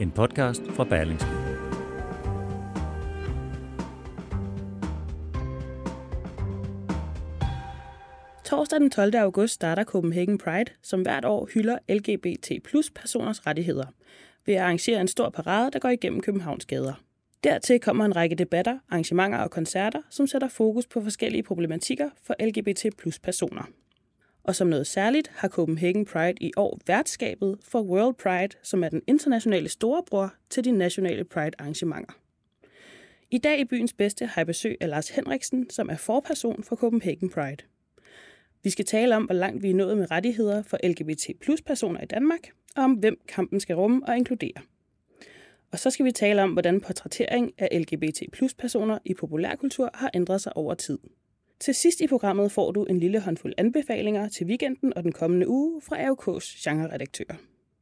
en podcast fra Berlingske. Torsdag den 12. august starter Copenhagen Pride, som hvert år hylder LGBT plus personers rettigheder, ved at arrangere en stor parade, der går igennem Københavns gader. Dertil kommer en række debatter, arrangementer og koncerter, som sætter fokus på forskellige problematikker for LGBT plus personer. Og som noget særligt har Copenhagen Pride i år værtskabet for World Pride, som er den internationale storebror til de nationale Pride-arrangementer. I dag i byens bedste har jeg besøg af Lars Henriksen, som er forperson for Copenhagen Pride. Vi skal tale om, hvor langt vi er nået med rettigheder for LGBT plus personer i Danmark, og om hvem kampen skal rumme og inkludere. Og så skal vi tale om, hvordan portrættering af LGBT plus personer i populærkultur har ændret sig over tid. Til sidst i programmet får du en lille håndfuld anbefalinger til weekenden og den kommende uge fra AUK's genreredaktør.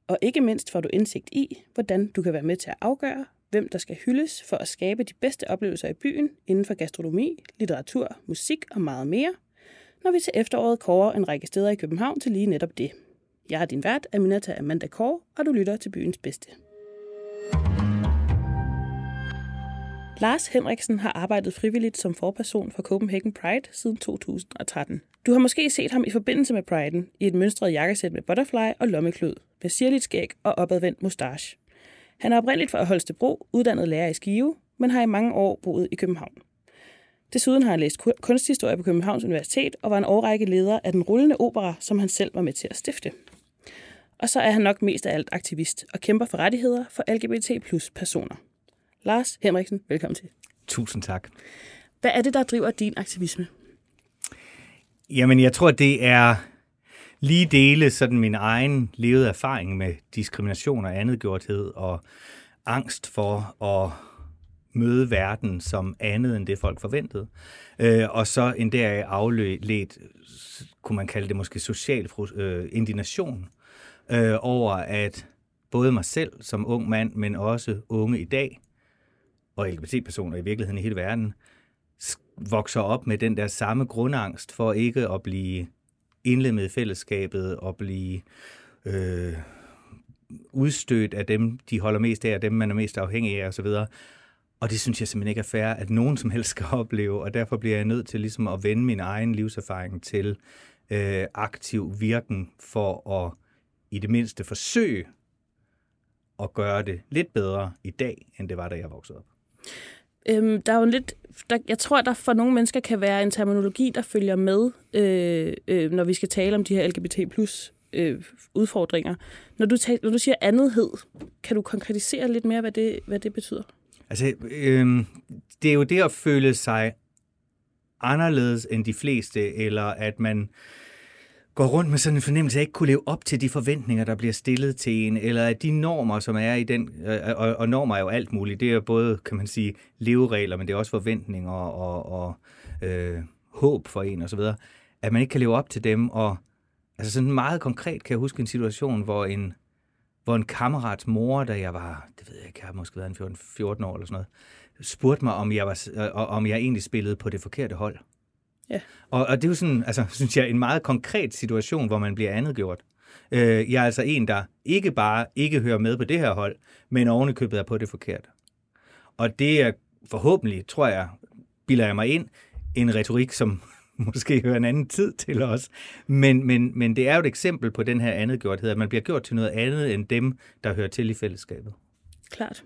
Og ikke mindst får du indsigt i, hvordan du kan være med til at afgøre, hvem der skal hyldes for at skabe de bedste oplevelser i byen inden for gastronomi, litteratur, musik og meget mere, når vi til efteråret kårer en række steder i København til lige netop det. Jeg er din vært, Aminata Amanda Kåre, og du lytter til byens bedste. Lars Henriksen har arbejdet frivilligt som forperson for Copenhagen Pride siden 2013. Du har måske set ham i forbindelse med Priden i et mønstret jakkesæt med butterfly og lommeklud, med sirligt skæg og opadvendt mustache. Han er oprindeligt fra Holstebro, uddannet lærer i Skive, men har i mange år boet i København. Desuden har han læst kunsthistorie på Københavns Universitet og var en årrække leder af den rullende opera, som han selv var med til at stifte. Og så er han nok mest af alt aktivist og kæmper for rettigheder for LGBT plus personer. Lars Henriksen, velkommen til. Tusind tak. Hvad er det, der driver din aktivisme? Jamen, jeg tror, det er lige dele sådan min egen levede erfaring med diskrimination og andetgjorthed og angst for at møde verden som andet end det, folk forventede. Øh, og så en deraf afledt, kunne man kalde det måske social øh, indignation øh, over, at både mig selv som ung mand, men også unge i dag, og LGBT-personer i virkeligheden i hele verden, vokser op med den der samme grundangst for ikke at blive indlemmet i fællesskabet og blive øh, udstødt af dem, de holder mest af, og dem, man er mest afhængig af osv. Og det synes jeg simpelthen ikke er fair, at nogen som helst skal opleve, og derfor bliver jeg nødt til ligesom at vende min egen livserfaring til øh, aktiv virken for at i det mindste forsøge at gøre det lidt bedre i dag, end det var, da jeg voksede op. Øhm, der er jo lidt, der, jeg tror, der for nogle mennesker kan være en terminologi, der følger med, øh, øh, når vi skal tale om de her LGBT plus øh, udfordringer. Når du, tager, når du siger andethed, kan du konkretisere lidt mere, hvad det, hvad det betyder? Altså, øh, det er jo det at føle sig anderledes end de fleste, eller at man øh, går rundt med sådan en fornemmelse af ikke kunne leve op til de forventninger, der bliver stillet til en, eller at de normer, som er i den, øh, øh, og, og normer er jo alt muligt, det er både, kan man sige, leveregler, men det er også forventninger og, og øh, håb for en osv., at man ikke kan leve op til dem, og altså sådan meget konkret kan jeg huske en situation, hvor en, hvor en kammerats mor, da jeg var, det ved jeg ikke, jeg har måske været en 14, 14 år eller sådan noget, spurgte mig, om jeg, var, øh, om jeg egentlig spillede på det forkerte hold. Ja. Og, og det er jo sådan, altså, synes jeg, en meget konkret situation, hvor man bliver andet gjort. Øh, jeg er altså en, der ikke bare ikke hører med på det her hold, men ovenikøbet er på det forkerte. Og det er forhåbentlig, tror jeg, bilder jeg mig ind, en retorik, som måske hører en anden tid til os. Men, men, men det er jo et eksempel på den her andetgjorthed, at man bliver gjort til noget andet end dem, der hører til i fællesskabet. Klart.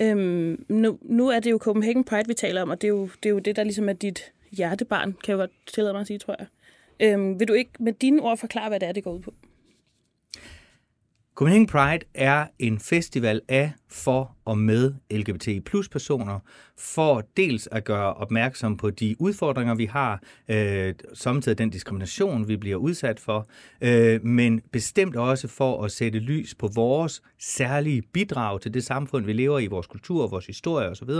Øhm, nu, nu er det jo Copenhagen Pride, vi taler om, og det er jo det, er jo det der ligesom er dit, hjertebarn, kan jeg godt tillade mig at sige, tror jeg. Øhm, vil du ikke med dine ord forklare, hvad det er, det går ud på? Copenhagen Pride er en festival af for og med LGBT plus personer, for dels at gøre opmærksom på de udfordringer, vi har, øh, samtidig den diskrimination, vi bliver udsat for, øh, men bestemt også for at sætte lys på vores særlige bidrag til det samfund, vi lever i, vores kultur, vores historie osv.,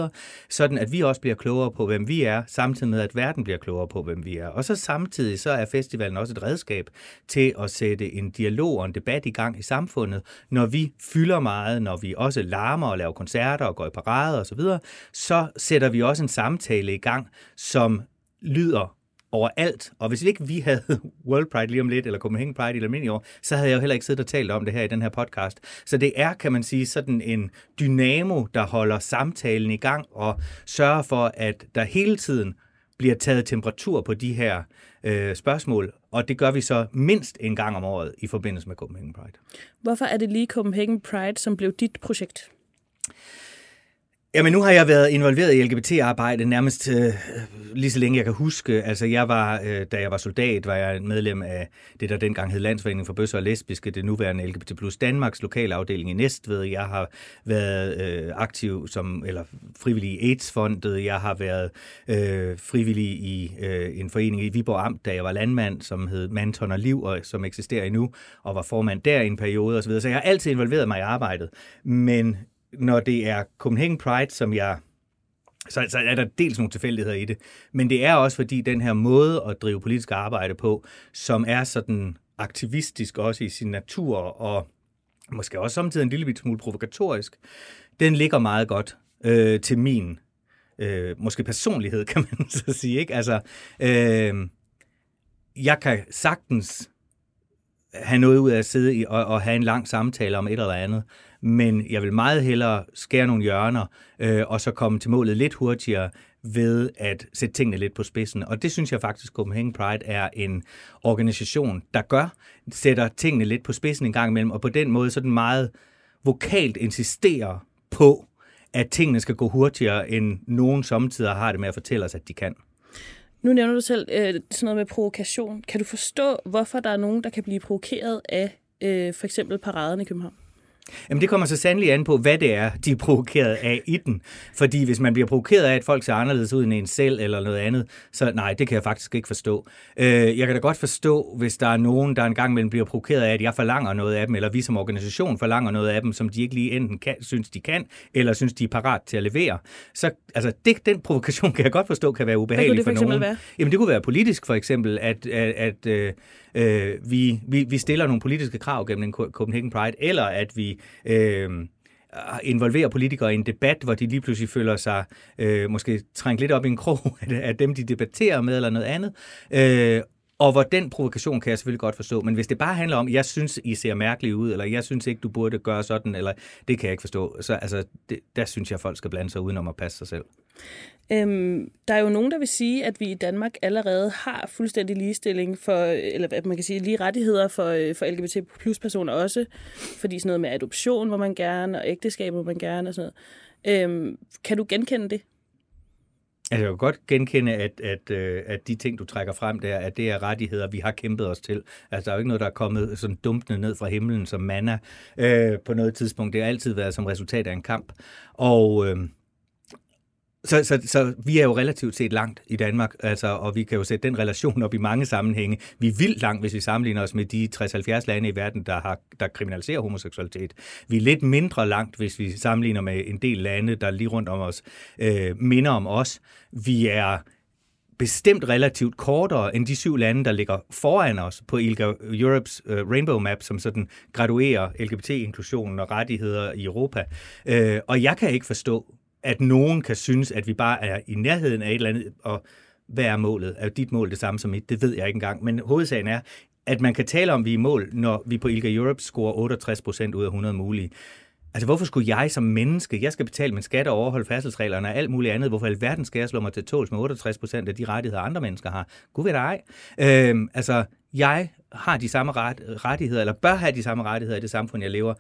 sådan at vi også bliver klogere på, hvem vi er, samtidig med, at verden bliver klogere på, hvem vi er. Og så samtidig så er festivalen også et redskab til at sætte en dialog og en debat i gang i samfundet, når vi fylder meget, når vi også larmer og laver koncerter og går i parade osv., så, så sætter vi også en samtale i gang, som lyder overalt. Og hvis ikke vi havde World Pride lige om lidt, eller Copenhagen Pride i almindelig år, så havde jeg jo heller ikke siddet og talt om det her i den her podcast. Så det er, kan man sige, sådan en dynamo, der holder samtalen i gang og sørger for, at der hele tiden bliver taget temperatur på de her øh, spørgsmål, og det gør vi så mindst en gang om året i forbindelse med Copenhagen Pride. Hvorfor er det lige Copenhagen Pride, som blev dit projekt? Jamen, nu har jeg været involveret i LGBT-arbejde nærmest øh, lige så længe jeg kan huske. Altså, jeg var, øh, da jeg var soldat, var jeg medlem af det, der dengang hed Landsforeningen for Bøsser og Lesbiske, det nuværende LGBT plus Danmarks lokale afdeling i Næstved. Jeg har været øh, aktiv som, eller frivillig i AIDS-fondet. Jeg har været øh, frivillig i øh, en forening i Viborg Amt, da jeg var landmand, som hed Manton og Liv, og som eksisterer endnu, og var formand der i en periode osv. Så jeg har altid involveret mig i arbejdet. Men når det er Copenhagen Pride, som jeg så, så er der dels nogle tilfældigheder i det, men det er også fordi den her måde at drive politisk arbejde på, som er sådan aktivistisk også i sin natur, og måske også samtidig en lille smule provokatorisk, den ligger meget godt øh, til min øh, måske personlighed, kan man så sige. Ikke? Altså, øh, jeg kan sagtens have noget ud af at sidde i, og, og have en lang samtale om et eller andet, men jeg vil meget hellere skære nogle hjørner, øh, og så komme til målet lidt hurtigere ved at sætte tingene lidt på spidsen. Og det synes jeg faktisk, Copenhagen Pride er en organisation, der gør, sætter tingene lidt på spidsen en gang imellem, og på den måde så den meget vokalt insisterer på, at tingene skal gå hurtigere, end nogen samtidig har det med at fortælle os, at de kan. Nu nævner du selv øh, sådan noget med provokation. Kan du forstå, hvorfor der er nogen, der kan blive provokeret af øh, for eksempel paraderne i København? Jamen det kommer så sandelig an på, hvad det er, de er provokeret af i den. Fordi hvis man bliver provokeret af, at folk ser anderledes ud end en selv eller noget andet, så nej, det kan jeg faktisk ikke forstå. Øh, jeg kan da godt forstå, hvis der er nogen, der engang mellem bliver provokeret af, at jeg forlanger noget af dem, eller vi som organisation forlanger noget af dem, som de ikke lige enten kan, synes, de kan, eller synes, de er parat til at levere. Så altså, det, den provokation kan jeg godt forstå kan være ubehagelig for, for nogen. Være? Jamen det kunne være politisk for eksempel, at, at, at øh, vi, vi, vi stiller nogle politiske krav gennem en Copenhagen Pride, eller at vi øh, involverer politikere i en debat, hvor de lige pludselig føler sig øh, måske trængt lidt op i en krog af dem, de debatterer med, eller noget andet. Øh, og hvor den provokation kan jeg selvfølgelig godt forstå, men hvis det bare handler om, jeg synes, I ser mærkelige ud, eller jeg synes ikke, du burde gøre sådan, eller det kan jeg ikke forstå, så altså, det, der synes jeg, folk skal blande sig udenom at passe sig selv. Øhm, der er jo nogen, der vil sige, at vi i Danmark allerede har fuldstændig ligestilling for, eller hvad man kan sige, lige rettigheder for, øh, for LGBT plus personer også, fordi sådan noget med adoption hvor man gerne, og ægteskab hvor man gerne og sådan noget. Øhm, kan du genkende det? Altså, jeg kan godt genkende, at, at, øh, at de ting, du trækker frem der, at det er rettigheder, vi har kæmpet os til. Altså, der er jo ikke noget, der er kommet sådan dumpende ned fra himlen som manna øh, på noget tidspunkt. Det har altid været som resultat af en kamp. Og... Øh, så, så, så vi er jo relativt set langt i Danmark, altså, og vi kan jo sætte den relation op i mange sammenhænge. Vi er vildt langt, hvis vi sammenligner os med de 60-70 lande i verden, der, har, der kriminaliserer homoseksualitet. Vi er lidt mindre langt, hvis vi sammenligner med en del lande, der lige rundt om os øh, minder om os. Vi er bestemt relativt kortere end de syv lande, der ligger foran os på ILGA Europes uh, Rainbow Map, som sådan graduerer LGBT-inklusionen og rettigheder i Europa. Uh, og jeg kan ikke forstå, at nogen kan synes, at vi bare er i nærheden af et eller andet, og hvad er målet? Er dit mål det samme som mit? Det ved jeg ikke engang. Men hovedsagen er, at man kan tale om, at vi er i mål, når vi på ILGA Europe scorer 68 procent ud af 100 mulige. Altså, hvorfor skulle jeg som menneske, jeg skal betale min skat og overholde færdselsreglerne og alt muligt andet, hvorfor i alverden skal jeg slå mig til tåls med 68 procent af de rettigheder, andre mennesker har? Gud ved ej. Øhm, altså, jeg har de samme ret, rettigheder, eller bør have de samme rettigheder i det samfund, jeg lever,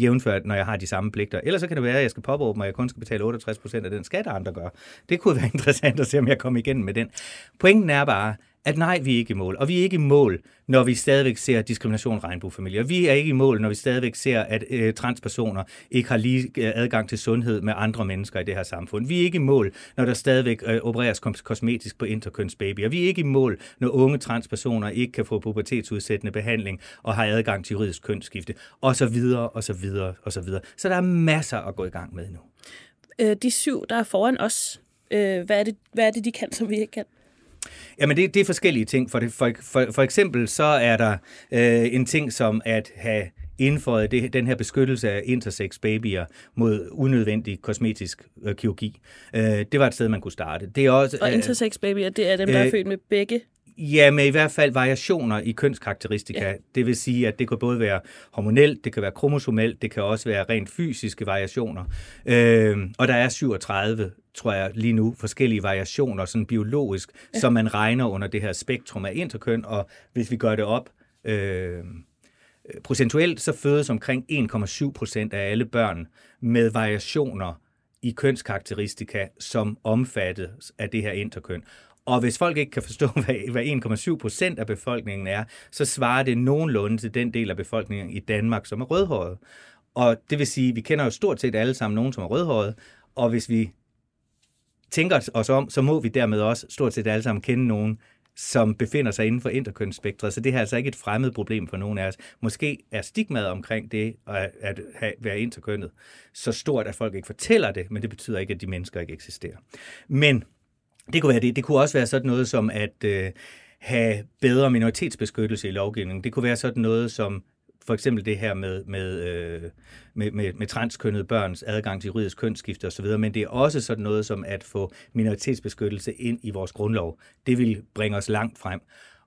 jævnført, når jeg har de samme pligter. Ellers så kan det være, at jeg skal påråbe mig, at jeg kun skal betale 68 procent af den skat, andre gør. Det kunne være interessant at se, om jeg kommer igen med den. Pointen er bare, at nej, vi er ikke i mål. Og vi er ikke i mål, når vi stadigvæk ser diskrimination i regnbuefamilier. Vi er ikke i mål, når vi stadigvæk ser, at øh, transpersoner ikke har lige øh, adgang til sundhed med andre mennesker i det her samfund. Vi er ikke i mål, når der stadigvæk øh, opereres kosmetisk på interkønsbabyer. Vi er ikke i mål, når unge transpersoner ikke kan få pubertetsudsættende behandling og har adgang til juridisk kønsskifte, og så videre, og så videre, og så videre. Så der er masser at gå i gang med nu. Øh, de syv, der er foran os, øh, hvad, er det, hvad er det, de kan, som vi ikke kan? Jamen, det, det er forskellige ting. For, det, for, for, for eksempel så er der øh, en ting som at have indføjet det, den her beskyttelse af intersex babyer mod unødvendig kosmetisk øh, kirurgi. Øh, det var et sted, man kunne starte. Det er også, Og intersex babyer, det er dem, der er øh, født med begge Ja, med i hvert fald variationer i kønskarakteristika. Ja. Det vil sige, at det kan både være hormonelt, det kan være kromosomelt, det kan også være rent fysiske variationer. Øh, og der er 37, tror jeg, lige nu forskellige variationer, sådan biologisk, ja. som man regner under det her spektrum af interkøn, og hvis vi gør det op øh, procentuelt, så fødes omkring 1,7 procent af alle børn med variationer i kønskarakteristika, som omfattes af det her interkøn. Og hvis folk ikke kan forstå, hvad, hvad 1,7 procent af befolkningen er, så svarer det nogenlunde til den del af befolkningen i Danmark, som er rødhåret. Og det vil sige, at vi kender jo stort set alle sammen nogen, som er rødhåret, og hvis vi tænker os om, så må vi dermed også stort set alle sammen kende nogen, som befinder sig inden for interkønsspektret. Så det her er altså ikke et fremmed problem for nogen af os. Måske er stigmaet omkring det at, at have, være interkønnet så stort, at folk ikke fortæller det, men det betyder ikke, at de mennesker ikke eksisterer. Men det kunne være det. Det kunne også være sådan noget som at øh, have bedre minoritetsbeskyttelse i lovgivningen. Det kunne være sådan noget som for eksempel det her med, med, øh, med, med, med transkønnede børns adgang til juridisk kønsskifte osv., men det er også sådan noget som at få minoritetsbeskyttelse ind i vores grundlov. Det vil bringe os langt frem.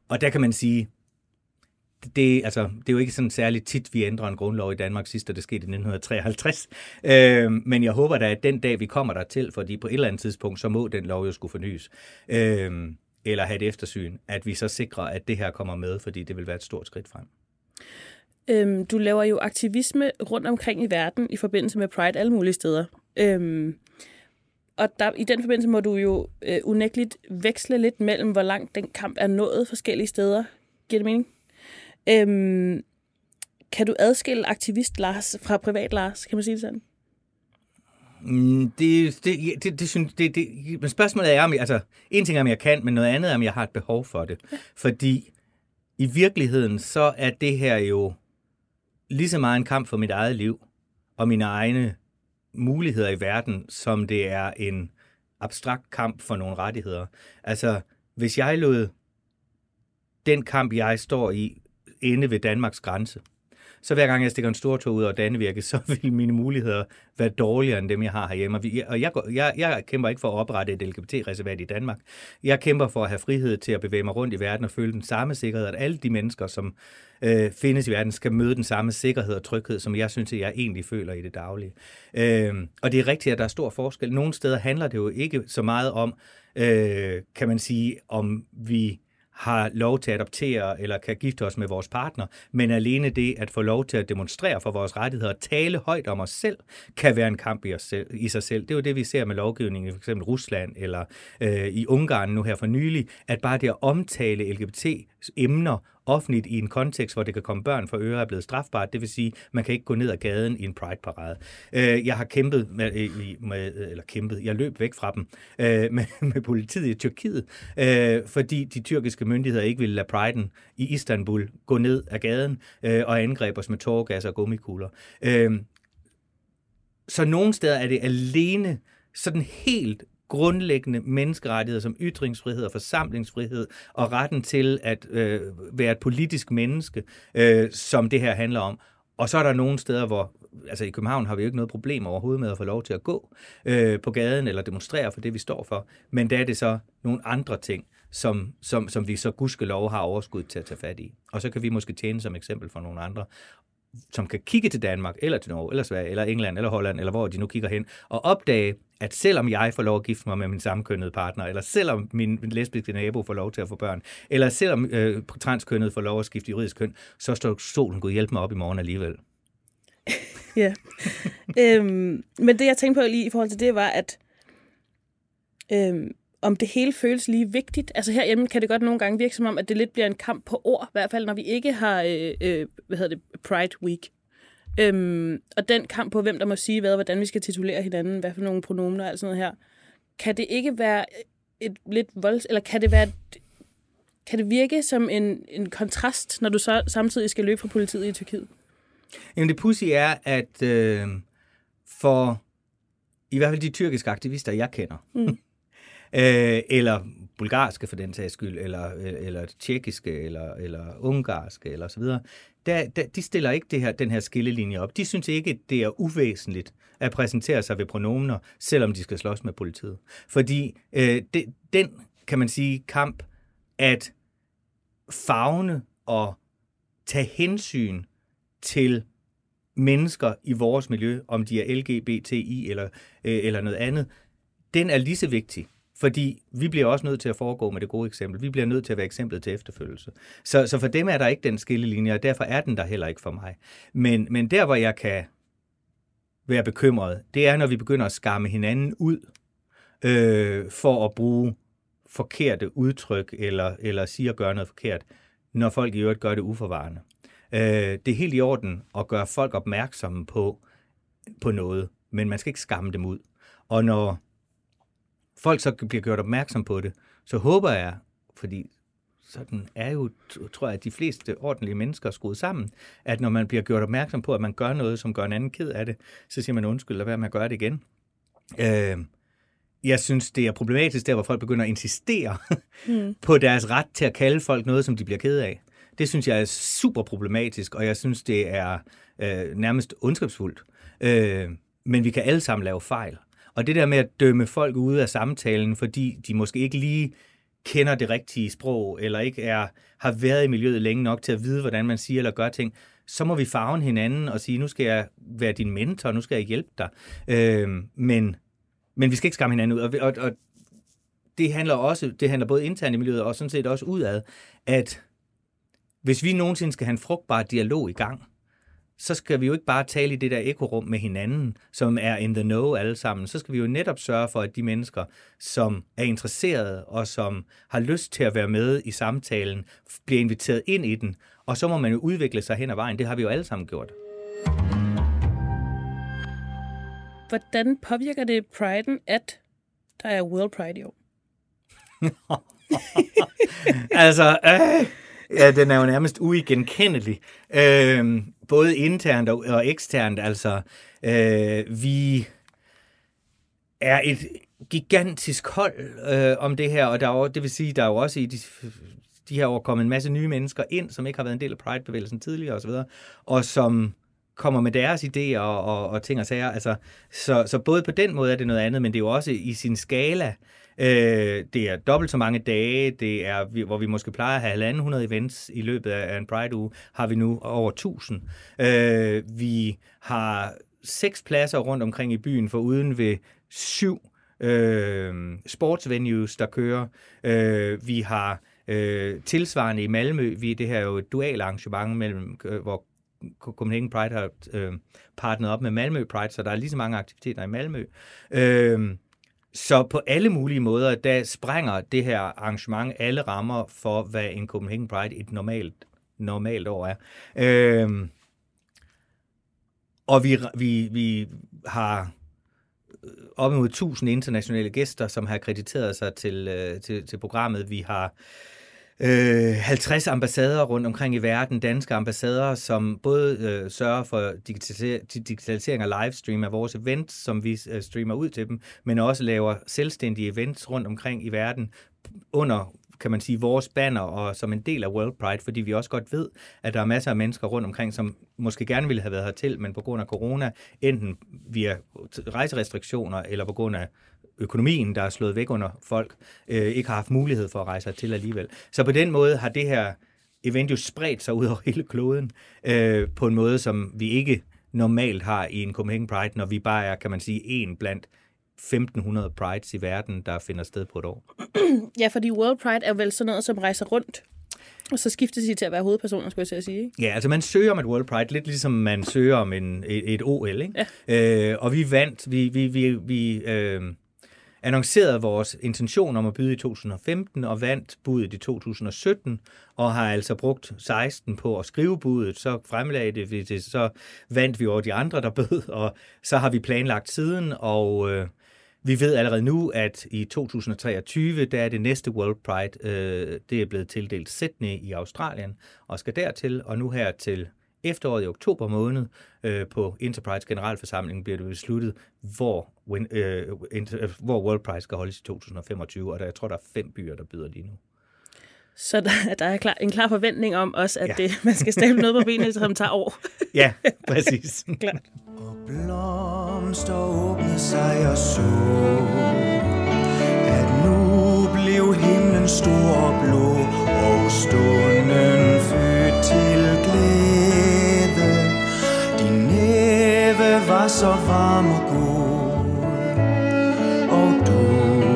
Og der kan man sige, det, altså, det er jo ikke sådan særligt tit, vi ændrer en grundlov i Danmark, sidst det skete i 1953. Øh, men jeg håber da, at den dag, vi kommer der til, fordi på et eller andet tidspunkt, så må den lov jo skulle fornyes, øh, eller have et eftersyn, at vi så sikrer, at det her kommer med, fordi det vil være et stort skridt frem. Øhm, du laver jo aktivisme rundt omkring i verden i forbindelse med Pride alle mulige steder. Øhm, og der, i den forbindelse må du jo øh, unægteligt veksle lidt mellem, hvor langt den kamp er nået forskellige steder. Giver det mening? Øhm, kan du adskille aktivist Lars fra privat Lars? Kan man sige det sådan? Mm, det, det, det, det, synes, det, det, men spørgsmålet er, om jeg, altså, en ting er, om jeg kan, men noget andet er, om jeg har et behov for det. Ja. Fordi i virkeligheden, så er det her jo lige så meget en kamp for mit eget liv og mine egne muligheder i verden, som det er en abstrakt kamp for nogle rettigheder. Altså, hvis jeg lod den kamp, jeg står i, inde ved Danmarks grænse, så hver gang jeg stikker en stor tog ud af Dannevirke, så vil mine muligheder være dårligere end dem, jeg har herhjemme. Og jeg, jeg, jeg kæmper ikke for at oprette et LGBT-reservat i Danmark. Jeg kæmper for at have frihed til at bevæge mig rundt i verden og føle den samme sikkerhed, at alle de mennesker, som øh, findes i verden, skal møde den samme sikkerhed og tryghed, som jeg synes, at jeg egentlig føler i det daglige. Øh, og det er rigtigt, at der er stor forskel. Nogle steder handler det jo ikke så meget om, øh, kan man sige, om vi har lov til at adoptere eller kan gifte os med vores partner, men alene det at få lov til at demonstrere for vores rettigheder og tale højt om os selv, kan være en kamp i, os selv, i sig selv. Det er jo det, vi ser med lovgivningen i f.eks. Rusland eller øh, i Ungarn nu her for nylig, at bare det at omtale LGBT-emner offentligt i en kontekst, hvor det kan komme børn for øre, er blevet strafbart. Det vil sige, man kan ikke gå ned ad gaden i en pride-parade. Øh, jeg har kæmpet med, med, eller kæmpet, jeg løb væk fra dem, øh, med, med politiet i Tyrkiet, øh, fordi de tyrkiske myndigheder ikke ville lade priden i Istanbul gå ned ad gaden øh, og angreb os med tårgas og gummikugler. Øh, så nogle steder er det alene sådan helt grundlæggende menneskerettigheder som ytringsfrihed og forsamlingsfrihed og retten til at øh, være et politisk menneske, øh, som det her handler om. Og så er der nogle steder, hvor, altså i København har vi jo ikke noget problem overhovedet med at få lov til at gå øh, på gaden eller demonstrere for det, vi står for. Men der er det så nogle andre ting, som, som, som vi så gudskelov har overskud til at tage fat i. Og så kan vi måske tjene som eksempel for nogle andre som kan kigge til Danmark, eller til Norge, eller Sverige, eller England, eller Holland, eller hvor de nu kigger hen, og opdage, at selvom jeg får lov at gifte mig med min samkønnede partner, eller selvom min lesbiske nabo får lov til at få børn, eller selvom øh, transkønnet får lov at skifte juridisk køn, så står solen Gud hjælpe mig op i morgen alligevel. ja. øhm, men det, jeg tænkte på lige i forhold til det, var, at øhm, om det hele føles lige vigtigt. Altså herhjemme kan det godt nogle gange virke som om, at det lidt bliver en kamp på ord, i hvert fald når vi ikke har øh, øh, hvad hedder det, Pride Week. Øhm, og den kamp på, hvem der må sige hvad, hvordan vi skal titulere hinanden, hvad for nogle pronomener og alt sådan noget her. Kan det ikke være et lidt volds... Eller kan det være... Kan det virke som en, en kontrast, når du så samtidig skal løbe fra politiet i Tyrkiet? Jamen det pussy er, at øh, for i hvert fald de tyrkiske aktivister, jeg kender, mm øh, eller bulgarske for den sags skyld, eller, eller tjekkiske, eller, eller ungarske, eller så videre, der, der, de stiller ikke det her, den her skillelinje op. De synes ikke, det er uvæsentligt at præsentere sig ved pronomener, selvom de skal slås med politiet. Fordi øh, de, den, kan man sige, kamp at fagne og tage hensyn til mennesker i vores miljø, om de er LGBTI eller, øh, eller noget andet, den er lige så vigtig. Fordi vi bliver også nødt til at foregå med det gode eksempel. Vi bliver nødt til at være eksemplet til efterfølgelse. Så, så for dem er der ikke den skillelinje, og derfor er den der heller ikke for mig. Men, men der, hvor jeg kan være bekymret, det er, når vi begynder at skamme hinanden ud øh, for at bruge forkerte udtryk eller, eller sige og gøre noget forkert, når folk i øvrigt gør det uforvarende. Øh, det er helt i orden at gøre folk opmærksomme på, på noget, men man skal ikke skamme dem ud. Og når folk så bliver gjort opmærksom på det, så håber jeg, fordi sådan er jo, tror jeg, at de fleste ordentlige mennesker er skruet sammen, at når man bliver gjort opmærksom på, at man gør noget, som gør en anden ked af det, så siger man undskyld, og hvad med at gøre det igen. Øh, jeg synes, det er problematisk der, hvor folk begynder at insistere mm. på deres ret til at kalde folk noget, som de bliver ked af. Det synes jeg er super problematisk, og jeg synes, det er øh, nærmest ondskabsfuldt. Øh, men vi kan alle sammen lave fejl. Og det der med at dømme folk ude af samtalen, fordi de måske ikke lige kender det rigtige sprog, eller ikke er, har været i miljøet længe nok til at vide, hvordan man siger eller gør ting, så må vi farve hinanden og sige, nu skal jeg være din mentor, nu skal jeg hjælpe dig. Øh, men, men vi skal ikke skamme hinanden ud. Og, og, og det handler også, det handler både internt i miljøet og sådan set også udad, at hvis vi nogensinde skal have en frugtbar dialog i gang, så skal vi jo ikke bare tale i det der ekorum med hinanden, som er in the know alle sammen. Så skal vi jo netop sørge for, at de mennesker, som er interesserede og som har lyst til at være med i samtalen, bliver inviteret ind i den. Og så må man jo udvikle sig hen ad vejen. Det har vi jo alle sammen gjort. Hvordan påvirker det Pride'en, at der er World Pride i år? altså, øh, ja, den er jo nærmest uigenkendelig. Øh, både internt og, og eksternt. Altså, øh, vi er et gigantisk hold øh, om det her, og der er, det vil sige, der er jo også i de, de her år kommet en masse nye mennesker ind, som ikke har været en del af Pride-bevægelsen tidligere osv., og, og som kommer med deres idéer og, og, og ting og sager. Altså, så, så både på den måde er det noget andet, men det er jo også i sin skala Øh, det er dobbelt så mange dage, det er, hvor vi måske plejer at have 1.500 events i løbet af en Pride-uge, har vi nu over 1000. Øh, vi har seks pladser rundt omkring i byen, for uden ved syv øh, sportsvenues, der kører. Øh, vi har øh, tilsvarende i Malmø, vi, det her er jo et dual arrangement, mellem, øh, hvor Copenhagen Pride har øh, partneret op med Malmø Pride, så der er lige så mange aktiviteter i Malmø. Øh, så på alle mulige måder, der sprænger det her arrangement alle rammer for, hvad en Copenhagen Pride et normalt, normalt år er. Øhm, og vi, vi, vi har øh, op imod 1000 internationale gæster, som har krediteret sig til, øh, til, til programmet. Vi har øh, Øh, 50 ambassader rundt omkring i verden, danske ambassader, som både øh, sørger for digitalisering og livestream af vores events, som vi øh, streamer ud til dem, men også laver selvstændige events rundt omkring i verden under kan man sige, vores banner og som en del af World Pride, fordi vi også godt ved, at der er masser af mennesker rundt omkring, som måske gerne ville have været hertil, men på grund af corona, enten via rejserestriktioner eller på grund af økonomien, der er slået væk under folk, øh, ikke har haft mulighed for at rejse til alligevel. Så på den måde har det her event jo spredt sig ud over hele kloden øh, på en måde, som vi ikke normalt har i en Copenhagen Pride, når vi bare er, kan man sige, en blandt 1500 prides i verden, der finder sted på et år. Ja, fordi World Pride er vel sådan noget, som rejser rundt og så skiftes I til at være hovedpersoner, skulle jeg sige. Ja, altså man søger om et World Pride, lidt ligesom man søger om en, et, et OL. Ikke? Ja. Øh, og vi vandt, vi, vi, vi, vi øh, annoncerede vores intention om at byde i 2015 og vandt budet i 2017 og har altså brugt 16 på at skrive budet. Så fremlagde det, det så vandt vi over de andre, der bød, og så har vi planlagt siden, og øh, vi ved allerede nu, at i 2023, der er det næste World Pride, øh, det er blevet tildelt Sydney i Australien, og skal dertil, og nu her til efteråret i oktober måned øh, på Enterprise generalforsamlingen bliver det besluttet, hvor, win, øh, inter, hvor World Pride skal holdes i 2025, og der, jeg tror, der er fem byer, der byder lige nu. Så der, der er klar, en klar forventning om også, at ja. det, man skal stable noget på benene, som tager år. ja, præcis. Klart. Og blomster åbnede sig og så, at nu blev himlen stor og blå, og stunden så varm og god, og du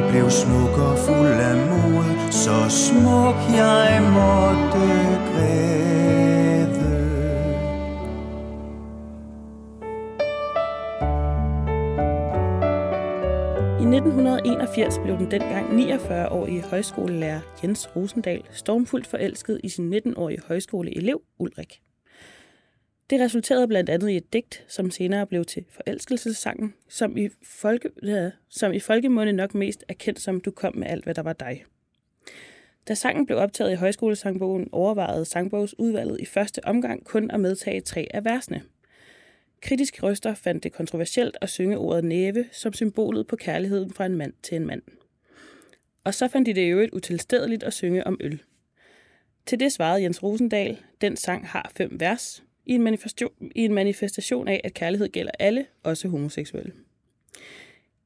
blev smuk og fuld af mod, så smuk jeg måtte græde. I 1981 blev den dengang 49-årige højskolelærer Jens Rosendal stormfuldt forelsket i sin 19-årige højskoleelev Ulrik. Det resulterede blandt andet i et digt, som senere blev til forelskelsessangen, som i, folke, ja, som i folkemunde nok mest er kendt som Du kom med alt, hvad der var dig. Da sangen blev optaget i højskolesangbogen, overvejede sangbogsudvalget i første omgang kun at medtage tre af versene. Kritiske røster fandt det kontroversielt at synge ordet næve som symbolet på kærligheden fra en mand til en mand. Og så fandt de det i øvrigt utilstedeligt at synge om øl. Til det svarede Jens Rosendal, den sang har fem vers, i en, manifestation, i en manifestation af, at kærlighed gælder alle, også homoseksuelle.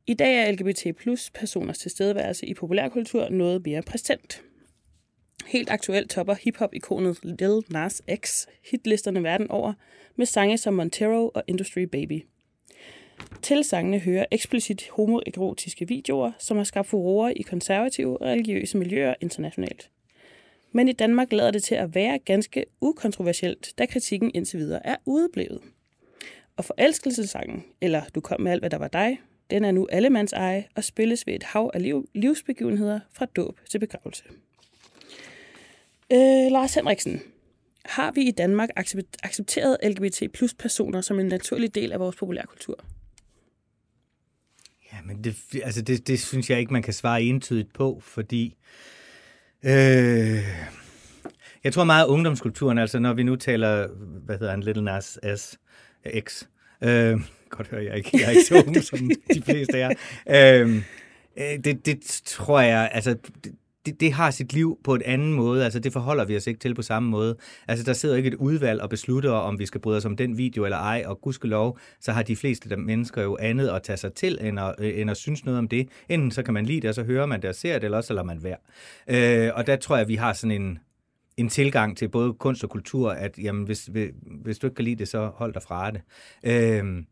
I dag er LGBT plus personers tilstedeværelse i populærkultur noget mere præsent. Helt aktuelt topper hiphop-ikonet Lil Nas X hitlisterne verden over med sange som Montero og Industry Baby. Til sangene hører eksplicit homoerotiske videoer, som har skabt furore i konservative og religiøse miljøer internationalt. Men i Danmark lader det til at være ganske ukontroversielt, da kritikken indtil videre er udeblevet. Og forelskelsesangen, eller Du kom med alt, hvad der var dig, den er nu allemands eje og spilles ved et hav af liv, livsbegivenheder fra dåb til begravelse. Øh, Lars Henriksen, har vi i Danmark accepteret LGBT plus personer som en naturlig del af vores populærkultur? Ja, men det, altså det, det synes jeg ikke, man kan svare entydigt på, fordi øh, jeg tror meget af ungdomskulturen, altså når vi nu taler, hvad hedder han, Little Nas S, øh, X, øh, godt hører jeg ikke, jeg er ikke så ung som de fleste er. Øh, øh det, det tror jeg, altså det, det, det har sit liv på en anden måde. Altså, det forholder vi os ikke til på samme måde. Altså, der sidder ikke et udvalg og beslutter, om vi skal bryde os om den video eller ej, og gudskelov, så har de fleste der mennesker jo andet at tage sig til, end at, øh, end at synes noget om det. Enten så kan man lide det, og så hører man det og ser det, eller også lader man være. Øh, og der tror jeg, vi har sådan en, en tilgang til både kunst og kultur, at jamen, hvis, hvis du ikke kan lide det, så hold dig fra det. Øh,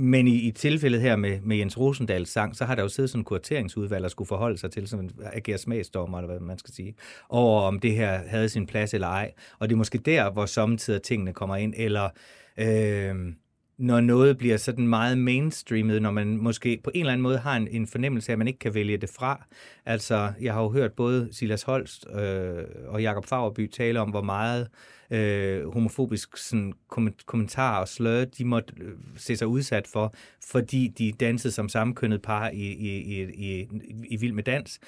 men i, i tilfældet her med, med Jens Rosendals sang, så har der jo siddet sådan en kurateringsudvalg, der skulle forholde sig til, sådan agere smagsdommer, eller hvad man skal sige, over om det her havde sin plads eller ej. Og det er måske der, hvor samtidig tingene kommer ind, eller øh, når noget bliver sådan meget mainstreamet, når man måske på en eller anden måde har en, en fornemmelse af, at man ikke kan vælge det fra. Altså, jeg har jo hørt både Silas Holst øh, og Jakob Fagerby tale om, hvor meget øh, homofobisk sådan, kommentar og slør, de måtte øh, se sig udsat for, fordi de dansede som samkønnet par i, i, i, i, i Vild med Dans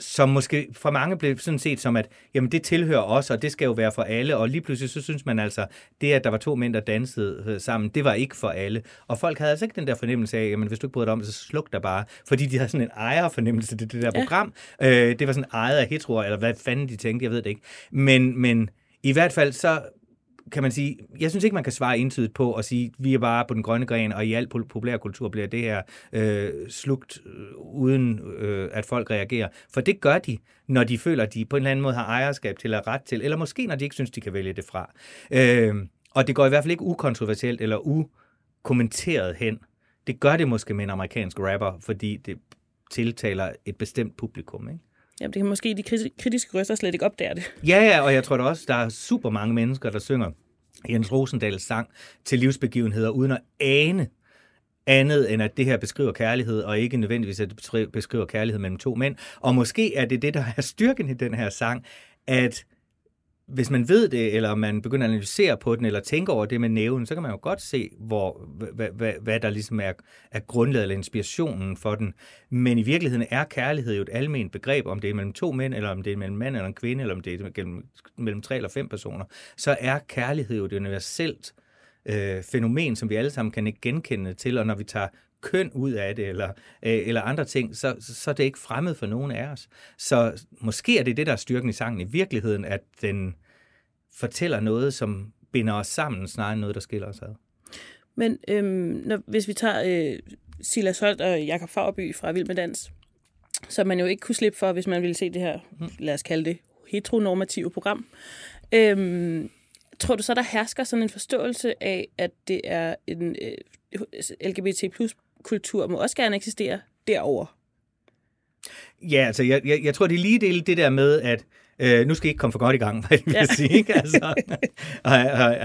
som måske for mange blev sådan set som, at jamen, det tilhører os, og det skal jo være for alle, og lige pludselig så synes man altså, det at der var to mænd, der dansede øh, sammen, det var ikke for alle. Og folk havde altså ikke den der fornemmelse af, jamen hvis du ikke bryder dig om så sluk der bare, fordi de havde sådan en ejerfornemmelse til det der ja. program. Øh, det var sådan ejet af heteroer, eller hvad fanden de tænkte, jeg ved det ikke. Men, men i hvert fald så kan man sige, jeg synes ikke, man kan svare entydigt på og sige, vi er bare på den grønne gren, og i al populærkultur bliver det her øh, slugt, øh, uden øh, at folk reagerer. For det gør de, når de føler, at de på en eller anden måde har ejerskab til at ret til, eller måske når de ikke synes, de kan vælge det fra. Øh, og det går i hvert fald ikke ukontroversielt eller ukommenteret hen. Det gør det måske med en amerikansk rapper, fordi det tiltaler et bestemt publikum. Ikke? Jamen, det kan måske de kritiske røster slet ikke opdage det. Ja, ja, og jeg tror da også, der er super mange mennesker, der synger Jens Rosendals sang til livsbegivenheder, uden at ane, andet end at det her beskriver kærlighed, og ikke nødvendigvis at det beskriver kærlighed mellem to mænd. Og måske er det det, der er styrken i den her sang, at hvis man ved det, eller man begynder at analysere på den, eller tænker over det med næven, så kan man jo godt se, hvor, hvad, hvad, hvad der ligesom er, er grundlaget eller inspirationen for den. Men i virkeligheden er kærlighed jo et almindeligt begreb, om det er mellem to mænd, eller om det er mellem mand eller en kvinde, eller om det er mellem, mellem tre eller fem personer. Så er kærlighed jo et universelt øh, fænomen, som vi alle sammen kan genkende til, og når vi tager køn ud af det, eller, øh, eller andre ting, så, så er det ikke fremmed for nogen af os. Så måske er det det, der er styrken i sangen i virkeligheden, at den fortæller noget, som binder os sammen, snarere end noget, der skiller os ad. Men øhm, når, hvis vi tager øh, Silas Holt og Jakob Fagerby fra Vild med Dans, som man jo ikke kunne slippe for, hvis man ville se det her, mm. lad os kalde det, heteronormative program. Øhm, tror du så, der hersker sådan en forståelse af, at det er en øh, LGBT plus kultur må også gerne eksistere derover. Ja, altså jeg, jeg, jeg tror, det er lige del det der med, at øh, nu skal I ikke komme for godt i gang, hvad jeg ja. sige. Ikke? Altså, og, og,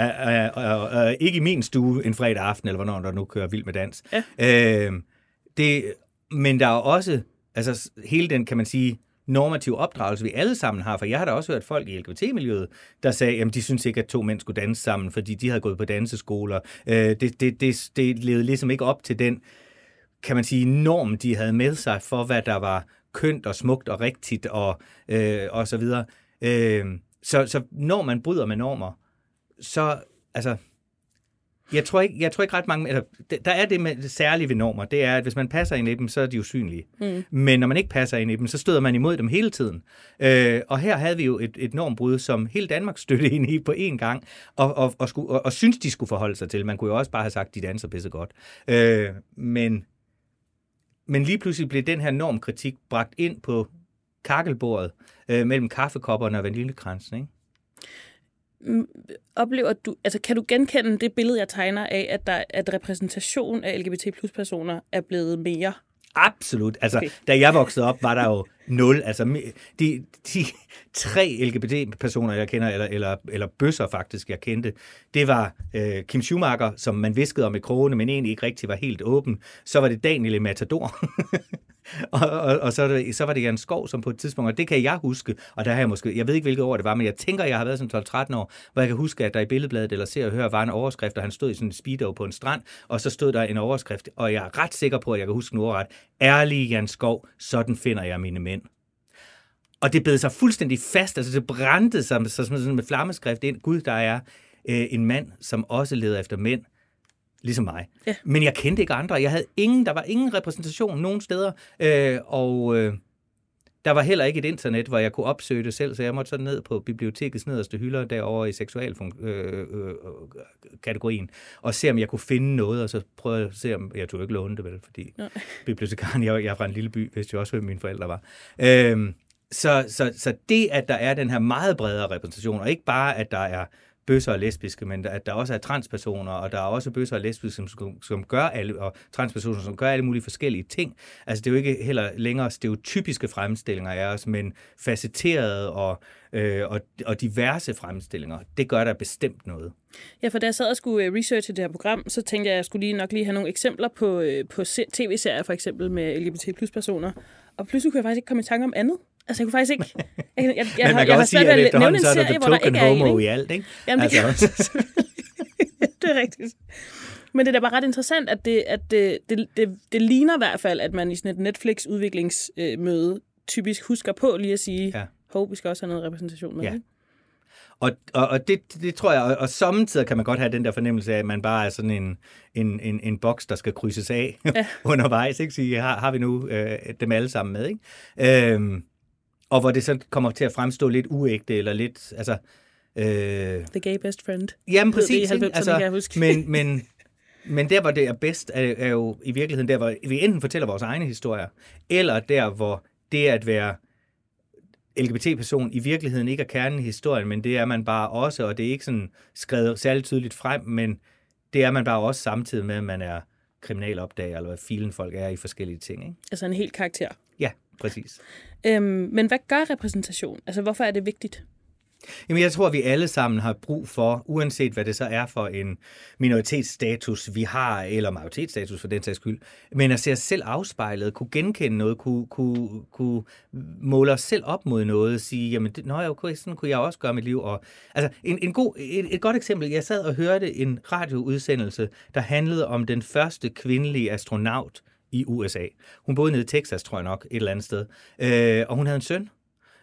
og, og, og, ikke i min stue en fredag aften, eller hvornår der nu kører vild med dans. Ja. Øh, det, men der er også, altså hele den, kan man sige, normativ opdragelse, vi alle sammen har. For jeg har da også hørt folk i LGBT-miljøet, der sagde, at de synes ikke, at to mænd skulle danse sammen, fordi de havde gået på danseskoler. Øh, det, det, det, det levede ligesom ikke op til den, kan man sige, norm, de havde med sig for, hvad der var kønt og smukt og rigtigt og, øh, og så videre. Øh, så, så når man bryder med normer, så, altså, jeg tror ikke, jeg tror ikke ret mange... Altså, der er det med det særlige ved normer, det er, at hvis man passer ind i dem, så er de usynlige. Mm. Men når man ikke passer ind i dem, så støder man imod dem hele tiden. Øh, og her havde vi jo et, et normbrud, som hele Danmark støttede ind i på én gang, og, og, og, skulle, og, og synes, de skulle forholde sig til. Man kunne jo også bare have sagt, de danser pisse godt. Øh, men, men lige pludselig blev den her normkritik bragt ind på kakkelbordet øh, mellem kaffekopperne og vaniljekransen, ikke? Mm, oplever du, altså kan du genkende det billede, jeg tegner af, at, der, at repræsentation af LGBT plus personer er blevet mere? Absolut. Altså, okay. da jeg voksede op, var der jo nul. Altså, de, de tre LGBT-personer, jeg kender, eller, eller, eller bøsser faktisk, jeg kendte, det var øh, Kim Schumacher, som man viskede om i krogene, men egentlig ikke rigtig var helt åben. Så var det Daniel Matador. og, og, og så, så var det Jan Skov, som på et tidspunkt, og det kan jeg huske, og der har jeg måske, jeg ved ikke, hvilket år det var, men jeg tænker, jeg har været sådan 12-13 år, hvor jeg kan huske, at der i billedbladet eller ser og hører, var en overskrift, og han stod i sådan en speedo på en strand, og så stod der en overskrift, og jeg er ret sikker på, at jeg kan huske nu ret. Ærlig Jan Skov, sådan finder jeg mine mænd. Og det blev sig fuldstændig fast, altså det brændte sig så, sådan med flammeskrift ind. Gud, der er øh, en mand, som også leder efter mænd, ligesom mig. Ja. Men jeg kendte ikke andre. Jeg havde ingen, der var ingen repræsentation nogen steder. Øh, og øh, der var heller ikke et internet, hvor jeg kunne opsøge det selv, så jeg måtte så ned på bibliotekets nederste hylder derovre i seksualkategorien, øh, øh, og se, om jeg kunne finde noget, og så prøvede jeg at se, om jeg tog ikke låne det vel, fordi Nej. bibliotekaren, jeg, jeg er fra en lille by, vidste jo også, hvem mine forældre var. Øh, så, så, så det, at der er den her meget bredere repræsentation, og ikke bare, at der er bøsser og lesbiske, men at der også er transpersoner, og der er også bøsser og lesbiske, som, som gør alle, og transpersoner, som gør alle mulige forskellige ting. Altså det er jo ikke heller længere stereotypiske fremstillinger af os, men facetterede og, øh, og, og diverse fremstillinger. Det gør der bestemt noget. Ja, for da jeg sad og skulle øh, researche det her program, så tænkte jeg, at jeg skulle lige nok lige have nogle eksempler på, øh, på tv-serier, for eksempel med LGBT plus personer. Og pludselig kunne jeg faktisk ikke komme i tanke om andet. Altså, jeg kunne faktisk ikke... Jeg, jeg, jeg, jeg, Men man kan også sige, at efterhånden så er der token homo i alt, ikke? Jamen, det, altså. det er rigtigt. Men det er da bare ret interessant, at det, at det, det, det, det ligner i hvert fald, at man i sådan et Netflix-udviklingsmøde typisk husker på lige at sige, ja. hov, vi skal også have noget repræsentation med. Ja. Og, og, og det, det tror jeg, og, og samtidig kan man godt have den der fornemmelse af, at man bare er sådan en, en, en, en boks, der skal krydses af ja. undervejs. Ikke? Så har, har vi nu øh, dem alle sammen med. Ikke? Øhm, og hvor det så kommer til at fremstå lidt uægte, eller lidt, altså... Øh, The gay best friend. Jamen præcis, det, altså, kan huske. men, men, men der, hvor det er bedst, er, er jo i virkeligheden der, hvor vi enten fortæller vores egne historier, eller der, hvor det at være LGBT-person i virkeligheden ikke er kernen i historien, men det er man bare også, og det er ikke sådan skrevet særligt tydeligt frem, men det er man bare også samtidig med, at man er kriminalopdager, eller hvad filen folk er i forskellige ting. Ikke? Altså en helt karakter. Præcis. Øhm, men hvad gør repræsentation? Altså, hvorfor er det vigtigt? Jamen, jeg tror, at vi alle sammen har brug for, uanset hvad det så er for en minoritetsstatus, vi har, eller majoritetsstatus for den sags skyld, men at se os selv afspejlet, kunne genkende noget, kunne, kunne, kunne måle os selv op mod noget, sige, jamen, det, nå, okay, sådan kunne jeg også gøre mit liv. Og, altså, en, en god, et, et godt eksempel, jeg sad og hørte en radioudsendelse, der handlede om den første kvindelige astronaut i USA. Hun boede nede i Texas, tror jeg nok, et eller andet sted, øh, og hun havde en søn.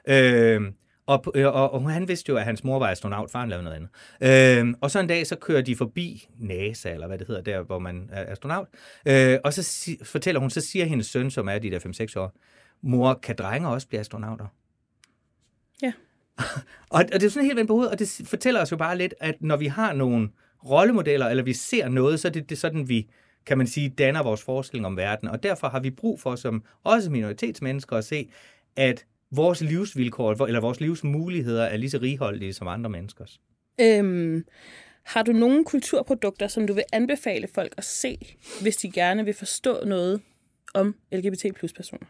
Øh, og, og, og han vidste jo, at hans mor var astronaut, faren lavede noget andet. Øh, og så en dag, så kører de forbi NASA, eller hvad det hedder, der hvor man er astronaut. Øh, og så si, fortæller hun, så siger hendes søn, som er de der 5-6 år, mor, kan drenge også blive astronauter? Ja. og, og det er sådan helt vendt på hovedet, og det fortæller os jo bare lidt, at når vi har nogle rollemodeller, eller vi ser noget, så er det, det er sådan, vi kan man sige, danner vores forskning om verden. Og derfor har vi brug for, som også minoritetsmennesker, at se, at vores livsvilkår, eller vores livsmuligheder er lige så righoldige som andre menneskers. Øhm, har du nogle kulturprodukter, som du vil anbefale folk at se, hvis de gerne vil forstå noget om LGBT plus personer?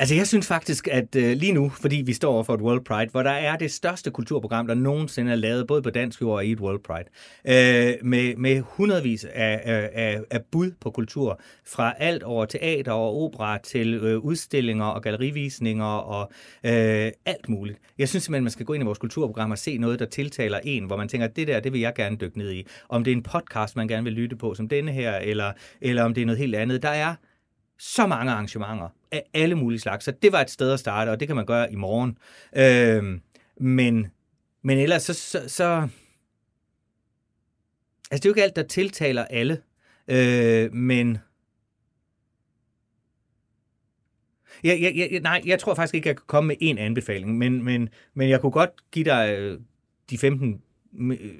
Altså jeg synes faktisk, at øh, lige nu, fordi vi står over for et World Pride, hvor der er det største kulturprogram, der nogensinde er lavet, både på dansk jord og i et World Pride, øh, med, med hundredvis af, øh, af, af bud på kultur, fra alt over teater og opera til øh, udstillinger og gallerivisninger og øh, alt muligt. Jeg synes simpelthen, man skal gå ind i vores kulturprogram og se noget, der tiltaler en, hvor man tænker, at det der, det vil jeg gerne dykke ned i. Om det er en podcast, man gerne vil lytte på, som denne her, eller, eller om det er noget helt andet. Der er så mange arrangementer af alle mulige slags, så det var et sted at starte, og det kan man gøre i morgen. Øh, men, men ellers så, så, så... Altså, det er jo ikke alt, der tiltaler alle, øh, men... Jeg, jeg, jeg, nej, jeg tror faktisk ikke, jeg kan komme med en anbefaling, men, men, men jeg kunne godt give dig øh, de 15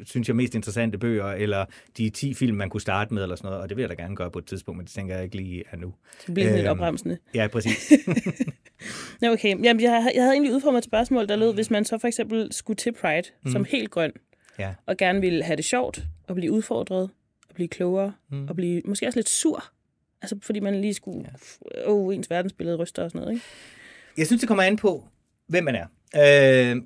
synes jeg, mest interessante bøger, eller de 10 film, man kunne starte med, eller sådan noget, og det vil jeg da gerne gøre på et tidspunkt, men det tænker jeg ikke lige er nu. Det bliver øhm, lidt opremsende. Ja, præcis. ja, okay. Jamen, jeg, jeg havde egentlig udformet et spørgsmål, der lød, hvis man så for eksempel skulle til Pride mm. som helt grøn, ja. og gerne ville have det sjovt, og blive udfordret, og blive klogere, mm. og blive måske også lidt sur, altså fordi man lige skulle, ja. oh, ens verdensbillede ryster og sådan noget, ikke? Jeg synes, det kommer an på, hvem man er. Øh,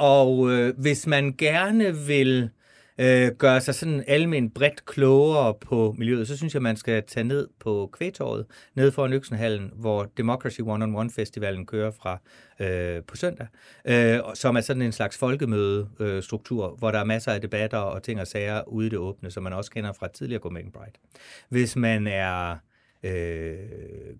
og øh, hvis man gerne vil øh, gøre sig sådan almen bredt klogere på miljøet, så synes jeg, man skal tage ned på Kvægtorvet, nede foran Øksenhallen, hvor Democracy One-on-One Festivalen kører fra øh, på søndag, øh, som er sådan en slags folkemødestruktur, øh, hvor der er masser af debatter og ting og sager ude i det åbne, som man også kender fra tidligere Copenhagen Pride. Hvis man er øh,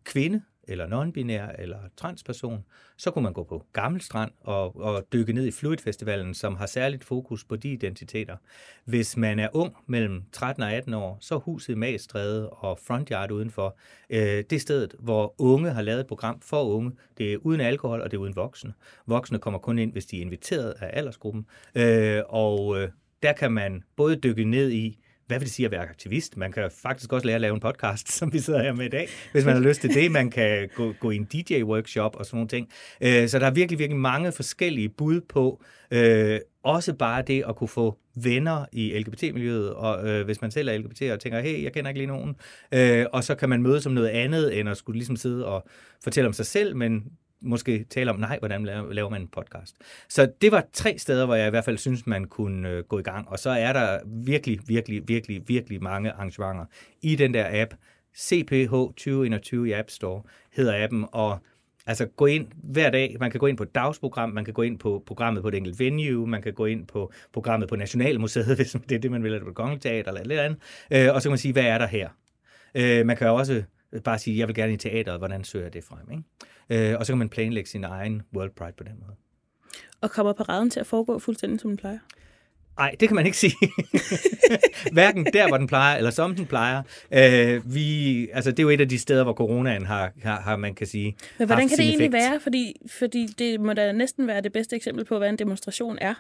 kvinde, eller non-binær, eller transperson, så kunne man gå på Gammelstrand og, og dykke ned i Fluid Festivalen, som har særligt fokus på de identiteter. Hvis man er ung, mellem 13 og 18 år, så huset Magstræde og Frontyard udenfor, øh, det stedet, hvor unge har lavet et program for unge. Det er uden alkohol, og det er uden voksne. Voksne kommer kun ind, hvis de er inviteret af aldersgruppen. Øh, og øh, der kan man både dykke ned i, hvad vil det sige at være aktivist? Man kan faktisk også lære at lave en podcast, som vi sidder her med i dag, hvis man har lyst til det. Man kan gå, gå i en DJ-workshop og sådan nogle ting. Øh, så der er virkelig, virkelig mange forskellige bud på, øh, også bare det at kunne få venner i LGBT-miljøet, og øh, hvis man selv er LGBT og tænker, hey, jeg kender ikke lige nogen, øh, og så kan man mødes som noget andet, end at skulle ligesom sidde og fortælle om sig selv, men måske tale om, nej, hvordan laver man en podcast. Så det var tre steder, hvor jeg i hvert fald synes, man kunne øh, gå i gang. Og så er der virkelig, virkelig, virkelig, virkelig mange arrangementer i den der app. CPH 2021 i App Store hedder appen, og Altså gå ind hver dag, man kan gå ind på et dagsprogram, man kan gå ind på programmet på et enkelt venue, man kan gå ind på programmet på Nationalmuseet, hvis det er det, man vil, eller på Kongelige Teater eller lidt andet, øh, og så kan man sige, hvad er der her? Øh, man kan også bare sige, jeg vil gerne i teateret, hvordan søger jeg det frem? Ikke? Øh, og så kan man planlægge sin egen World Pride på den måde. Og kommer paraden til at foregå fuldstændig, som den plejer? Nej, det kan man ikke sige. Hverken der, hvor den plejer, eller som den plejer. Øh, vi, altså, det er jo et af de steder, hvor coronaen har, har, har man kan sige, Men hvordan kan det egentlig effekt. være? Fordi, fordi det må da næsten være det bedste eksempel på, hvad en demonstration er.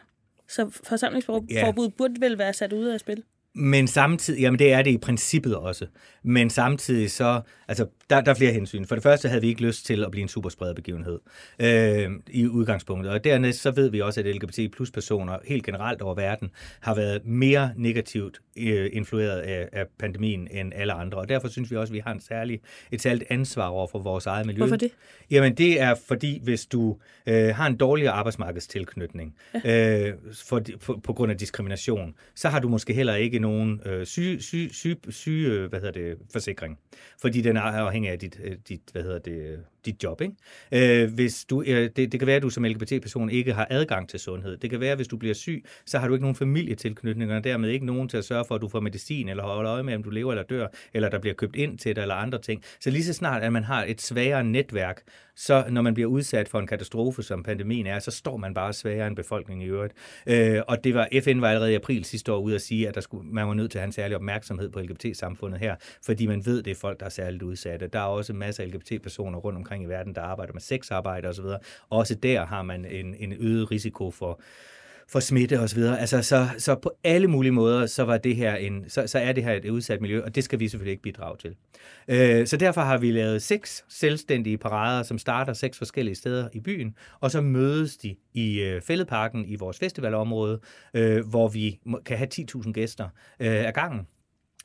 Så forsamlingsforbud ja. burde vel være sat ud af spil? Men samtidig, jamen det er det i princippet også, men samtidig så, altså der, der er flere hensyn. For det første havde vi ikke lyst til at blive en supersprederbegivenhed øh, i udgangspunktet, og dernæst så ved vi også, at LGBT plus personer helt generelt over verden har været mere negativt øh, influeret af, af pandemien end alle andre, og derfor synes vi også, at vi har en særlig, et særligt ansvar over for vores eget miljø. Hvorfor det? Jamen det er fordi, hvis du øh, har en dårligere arbejdsmarkedstilknytning ja. øh, for, for, på grund af diskrimination, så har du måske heller ikke nogen øh, syge, syge, syge, syge øh, hvad hedder det, forsikring, fordi den er afhængig af dit, øh, dit, hvad hedder det, dit job. Ikke? Øh, hvis du, øh, det, det kan være, at du som LGBT-person ikke har adgang til sundhed. Det kan være, at hvis du bliver syg, så har du ikke nogen familietilknytning, og dermed ikke nogen til at sørge for, at du får medicin, eller holder øje med, om du lever eller dør, eller der bliver købt ind til dig, eller andre ting. Så lige så snart, at man har et svagere netværk, så når man bliver udsat for en katastrofe, som pandemien er, så står man bare svagere end befolkningen i øvrigt. Øh, og det var, FN var allerede i april sidste år ude at sige, at der skulle, man var nødt til at have en særlig opmærksomhed på LGBT-samfundet her, fordi man ved, det er folk, der er særligt udsatte. Der er også masser af LGBT-personer rundt omkring i verden, der arbejder med sexarbejde osv. Også der har man en, en øget risiko for, for smitte osv. Altså, så, så på alle mulige måder, så, var det her en, så, så er det her et udsat miljø, og det skal vi selvfølgelig ikke bidrage til. Øh, så derfor har vi lavet seks selvstændige parader, som starter seks forskellige steder i byen, og så mødes de i øh, Fælledparken i vores festivalområde, øh, hvor vi kan have 10.000 gæster øh, ad gangen.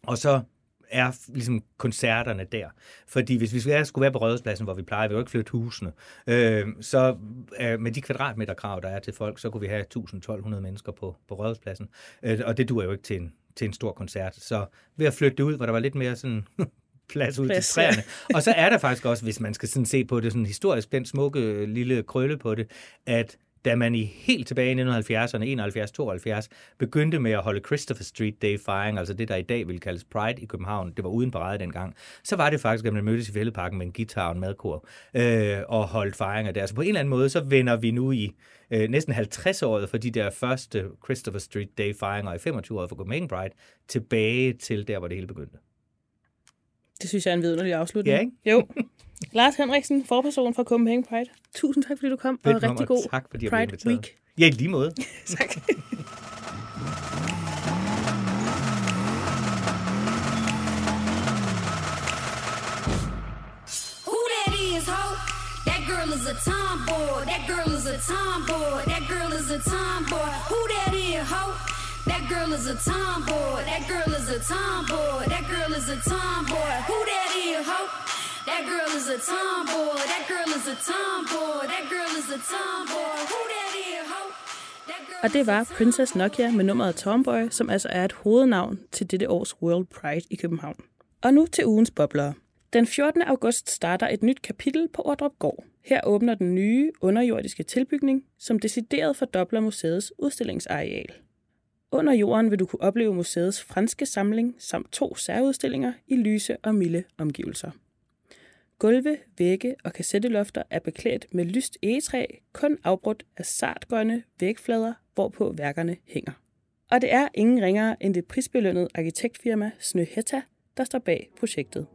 Og så er ligesom koncerterne der. Fordi hvis vi skulle være på Rødhuspladsen, hvor vi plejer, vi jo ikke flytte husene, øh, så øh, med de kvadratmeterkrav, der er til folk, så kunne vi have 1.000-1.200 mennesker på, på Rødhuspladsen. Øh, og det duer jo ikke til en, til en stor koncert. Så ved at flytte det ud, hvor der var lidt mere sådan plads ud plads, til træerne. Ja. og så er der faktisk også, hvis man skal sådan se på det sådan historisk, den smukke lille krølle på det, at da man i helt tilbage i 1970'erne, 71-72, begyndte med at holde Christopher Street Day Firing, altså det, der i dag vil kaldes Pride i København, det var uden parade dengang, så var det faktisk, at man mødtes i Fældeparken med en guitar og en madkor, øh, og holdt fejringer der. Så på en eller anden måde, så vender vi nu i øh, næsten 50 år for de der første Christopher Street Day Firinger i 25 år for Copenhagen Pride, tilbage til der, hvor det hele begyndte. Det synes jeg er en vidunderlig afslutning. Ja, ikke? Jo. Lars Henriksen, forperson fra Copenhagen Pride. Tusind tak, fordi du kom, Velkommen, og rigtig god tak, fordi jeg Pride Week. Ja, i lige måde. tak. is a tomboy. That girl is a tomboy. That girl is a tomboy. Who that is, ho? That girl is a tomboy. That girl is a tomboy. That girl is a tomboy. Who that is, ho? That girl is a tomboy. That girl is a tomboy. That girl is a tomboy. Who that is, ho? Og det var Princess Nokia med nummeret Tomboy, som altså er et hovednavn til dette års World Pride i København. Og nu til ugens boblere. Den 14. august starter et nyt kapitel på Ordrup Gård. Her åbner den nye underjordiske tilbygning, som decideret fordobler museets udstillingsareal. Under jorden vil du kunne opleve museets franske samling samt to særudstillinger i lyse og milde omgivelser. Gulve, vægge og kassettelofter er beklædt med lyst egetræ, kun afbrudt af sartgrønne vægflader, hvorpå værkerne hænger. Og det er ingen ringere end det prisbelønnede arkitektfirma Snøhetta, der står bag projektet.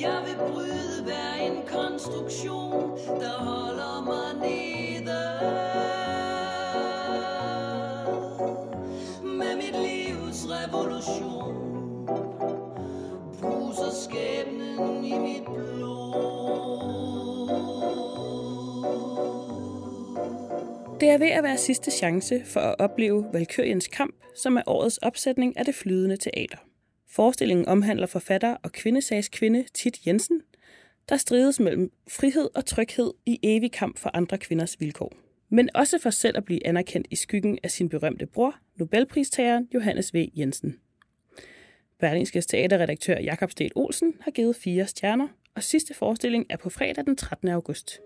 Jeg vil bryde hver en konstruktion, der holder mig nede. Det er ved at være sidste chance for at opleve Valkyriens kamp, som er årets opsætning af det flydende teater. Forestillingen omhandler forfatter og kvindesagskvinde Tit Jensen, der strides mellem frihed og tryghed i evig kamp for andre kvinders vilkår. Men også for selv at blive anerkendt i skyggen af sin berømte bror, Nobelpristageren Johannes V. Jensen. Berlingskes teaterredaktør Jakob Sted Olsen har givet fire stjerner, og sidste forestilling er på fredag den 13. august.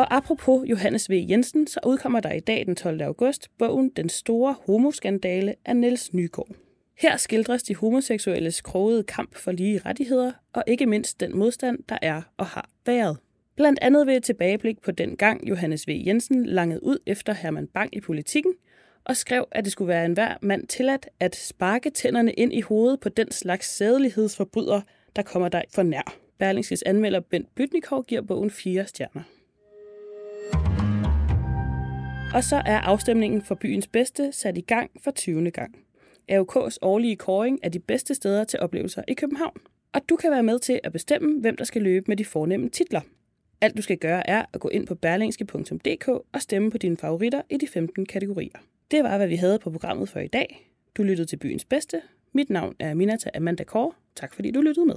Og apropos Johannes V. Jensen, så udkommer der i dag den 12. august bogen Den store homoskandale af Niels Nygaard. Her skildres de homoseksuelles krogede kamp for lige rettigheder, og ikke mindst den modstand, der er og har været. Blandt andet ved et tilbageblik på den gang Johannes V. Jensen langede ud efter Herman Bang i politikken, og skrev, at det skulle være enhver mand tilladt at sparke tænderne ind i hovedet på den slags sædelighedsforbryder, der kommer dig for nær. Berlingskes anmelder Bent Bytnikov giver bogen fire stjerner. Og så er afstemningen for byens bedste sat i gang for 20. gang. AUK's årlige kåring er de bedste steder til oplevelser i København. Og du kan være med til at bestemme, hvem der skal løbe med de fornemme titler. Alt du skal gøre er at gå ind på berlingske.dk og stemme på dine favoritter i de 15 kategorier. Det var, hvad vi havde på programmet for i dag. Du lyttede til Byens Bedste. Mit navn er Minata Amanda Kåre. Tak fordi du lyttede med.